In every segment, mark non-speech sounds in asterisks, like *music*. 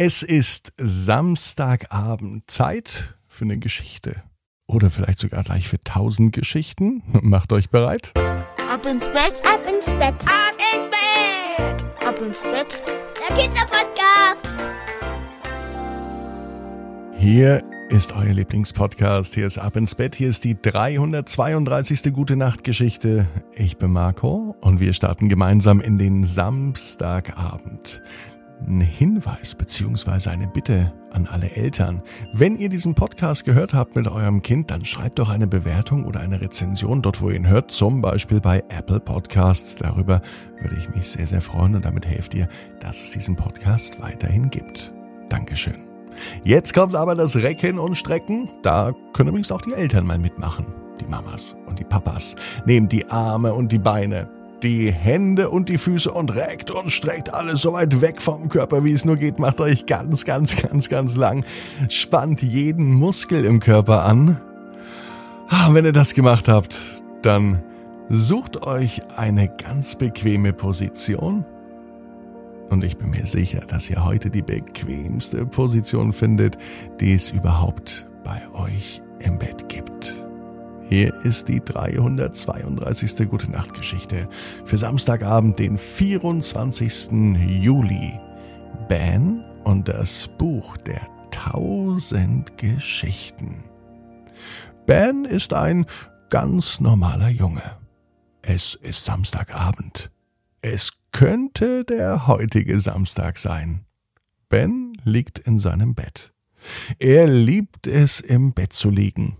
Es ist Samstagabend, Zeit für eine Geschichte. Oder vielleicht sogar gleich für tausend Geschichten. *laughs* Macht euch bereit. Ab ins Bett, ab ins Bett, ab ins Bett, ab ins Bett. Der Kinderpodcast. Hier ist euer Lieblingspodcast. Hier ist Ab ins Bett. Hier ist die 332. Gute Nacht Geschichte. Ich bin Marco und wir starten gemeinsam in den Samstagabend. Ein Hinweis beziehungsweise eine Bitte an alle Eltern. Wenn ihr diesen Podcast gehört habt mit eurem Kind, dann schreibt doch eine Bewertung oder eine Rezension dort, wo ihr ihn hört, zum Beispiel bei Apple Podcasts. Darüber würde ich mich sehr, sehr freuen und damit helft ihr, dass es diesen Podcast weiterhin gibt. Dankeschön. Jetzt kommt aber das Recken und Strecken. Da können übrigens auch die Eltern mal mitmachen. Die Mamas und die Papas. Nehmt die Arme und die Beine, die Hände und die Füße und reckt und streckt alles so weit weg vom Körper, wie es nur geht. Macht euch ganz, ganz, ganz, ganz lang. Spannt jeden Muskel im Körper an. Ah, wenn ihr das gemacht habt, dann sucht euch eine ganz bequeme Position und ich bin mir sicher, dass ihr heute die bequemste Position findet, die es überhaupt bei euch im Bett gibt. Hier ist die 332. Gute Nacht Geschichte für Samstagabend, den 24. Juli. Ben und das Buch der tausend Geschichten. Ben ist ein ganz normaler Junge. Es ist Samstagabend. Es könnte der heutige Samstag sein. Ben liegt in seinem Bett. Er liebt es, im Bett zu liegen.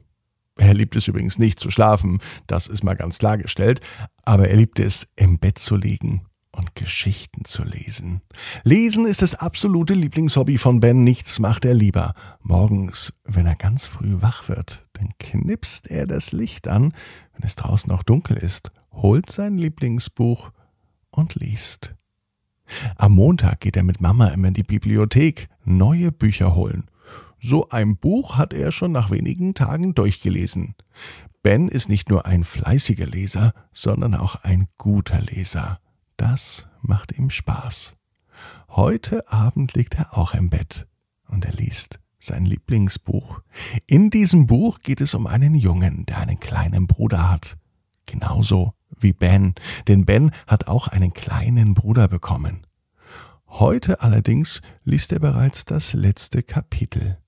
Er liebt es übrigens nicht zu schlafen, das ist mal ganz klargestellt, aber er liebt es, im Bett zu liegen und Geschichten zu lesen. Lesen ist das absolute Lieblingshobby von Ben, nichts macht er lieber. Morgens, wenn er ganz früh wach wird, dann knipst er das Licht an, wenn es draußen noch dunkel ist, holt sein Lieblingsbuch und liest. Am Montag geht er mit Mama immer in die Bibliothek, neue Bücher holen. So ein Buch hat er schon nach wenigen Tagen durchgelesen. Ben ist nicht nur ein fleißiger Leser, sondern auch ein guter Leser. Das macht ihm Spaß. Heute Abend liegt er auch im Bett und er liest sein Lieblingsbuch. In diesem Buch geht es um einen Jungen, der einen kleinen Bruder hat. Genauso wie Ben, denn Ben hat auch einen kleinen Bruder bekommen. Heute allerdings liest er bereits das letzte Kapitel.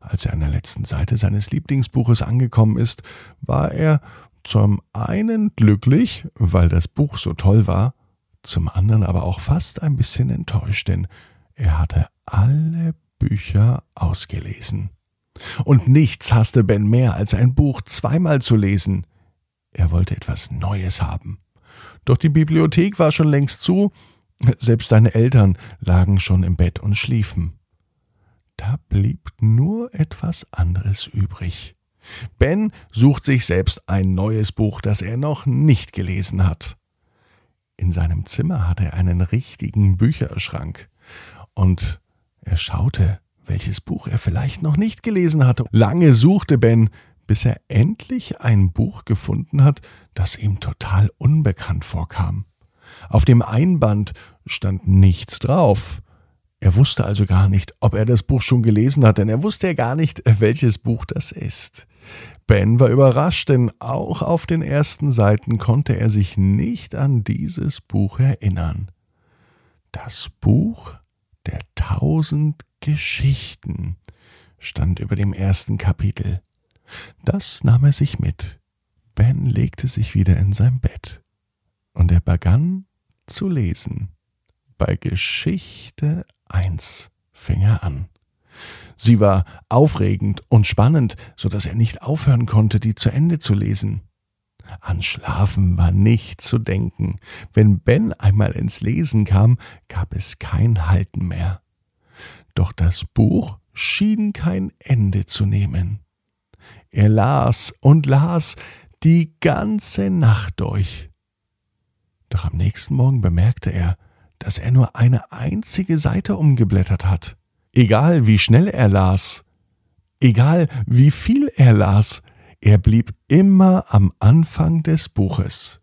Als er an der letzten Seite seines Lieblingsbuches angekommen ist, war er zum einen glücklich, weil das Buch so toll war, zum anderen aber auch fast ein bisschen enttäuscht, denn er hatte alle Bücher ausgelesen. Und nichts hasste Ben mehr, als ein Buch zweimal zu lesen. Er wollte etwas Neues haben. Doch die Bibliothek war schon längst zu, selbst seine Eltern lagen schon im Bett und schliefen. Da blieb nur etwas anderes übrig. Ben sucht sich selbst ein neues Buch, das er noch nicht gelesen hat. In seinem Zimmer hat er einen richtigen Bücherschrank. Und er schaute, welches Buch er vielleicht noch nicht gelesen hatte. Lange suchte Ben, bis er endlich ein Buch gefunden hat, das ihm total unbekannt vorkam. Auf dem Einband stand nichts drauf. Er wusste also gar nicht, ob er das Buch schon gelesen hat, denn er wusste ja gar nicht, welches Buch das ist. Ben war überrascht, denn auch auf den ersten Seiten konnte er sich nicht an dieses Buch erinnern. Das Buch der tausend Geschichten stand über dem ersten Kapitel. Das nahm er sich mit. Ben legte sich wieder in sein Bett und er begann zu lesen. Bei Geschichte 1 fing er an. Sie war aufregend und spannend, so dass er nicht aufhören konnte, die zu Ende zu lesen. An Schlafen war nicht zu denken. Wenn Ben einmal ins Lesen kam, gab es kein Halten mehr. Doch das Buch schien kein Ende zu nehmen. Er las und las die ganze Nacht durch. Doch am nächsten Morgen bemerkte er, dass er nur eine einzige Seite umgeblättert hat. Egal wie schnell er las, egal wie viel er las, er blieb immer am Anfang des Buches.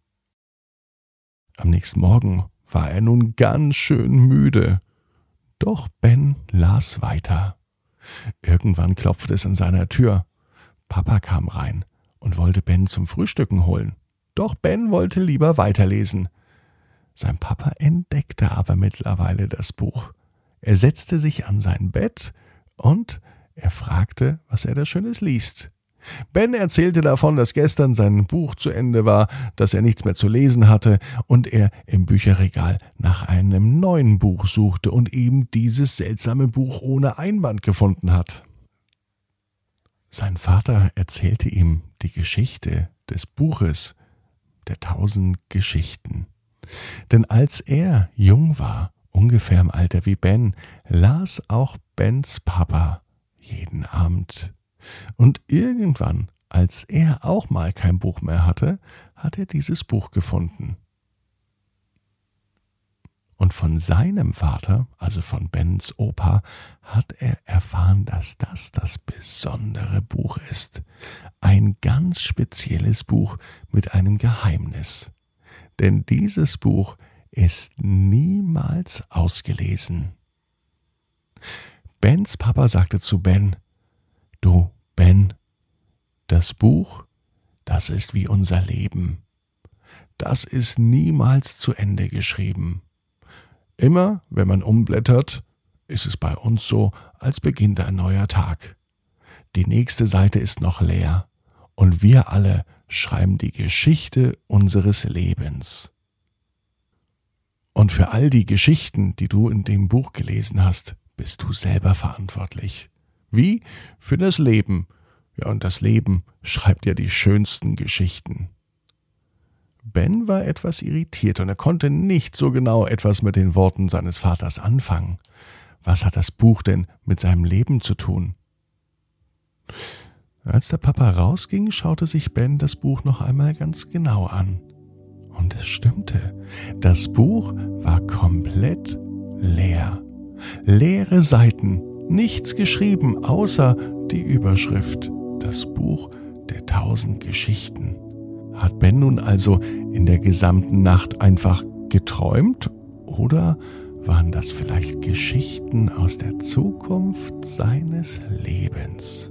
Am nächsten Morgen war er nun ganz schön müde. Doch Ben las weiter. Irgendwann klopfte es an seiner Tür. Papa kam rein und wollte Ben zum Frühstücken holen. Doch Ben wollte lieber weiterlesen. Sein Papa entdeckte aber mittlerweile das Buch. Er setzte sich an sein Bett und er fragte, was er da Schönes liest. Ben erzählte davon, dass gestern sein Buch zu Ende war, dass er nichts mehr zu lesen hatte und er im Bücherregal nach einem neuen Buch suchte und eben dieses seltsame Buch ohne Einband gefunden hat. Sein Vater erzählte ihm die Geschichte des Buches der tausend Geschichten. Denn als er jung war, ungefähr im Alter wie Ben, las auch Bens Papa jeden Abend. Und irgendwann, als er auch mal kein Buch mehr hatte, hat er dieses Buch gefunden. Und von seinem Vater, also von Bens Opa, hat er erfahren, dass das das besondere Buch ist. Ein ganz spezielles Buch mit einem Geheimnis. Denn dieses Buch ist niemals ausgelesen. Bens Papa sagte zu Ben, Du, Ben, das Buch, das ist wie unser Leben. Das ist niemals zu Ende geschrieben. Immer, wenn man umblättert, ist es bei uns so, als beginnt ein neuer Tag. Die nächste Seite ist noch leer, und wir alle schreiben die Geschichte unseres Lebens. Und für all die Geschichten, die du in dem Buch gelesen hast, bist du selber verantwortlich. Wie? Für das Leben. Ja, und das Leben schreibt ja die schönsten Geschichten. Ben war etwas irritiert und er konnte nicht so genau etwas mit den Worten seines Vaters anfangen. Was hat das Buch denn mit seinem Leben zu tun? Als der Papa rausging, schaute sich Ben das Buch noch einmal ganz genau an. Und es stimmte. Das Buch war komplett leer. Leere Seiten, nichts geschrieben, außer die Überschrift Das Buch der tausend Geschichten. Hat Ben nun also in der gesamten Nacht einfach geträumt oder waren das vielleicht Geschichten aus der Zukunft seines Lebens?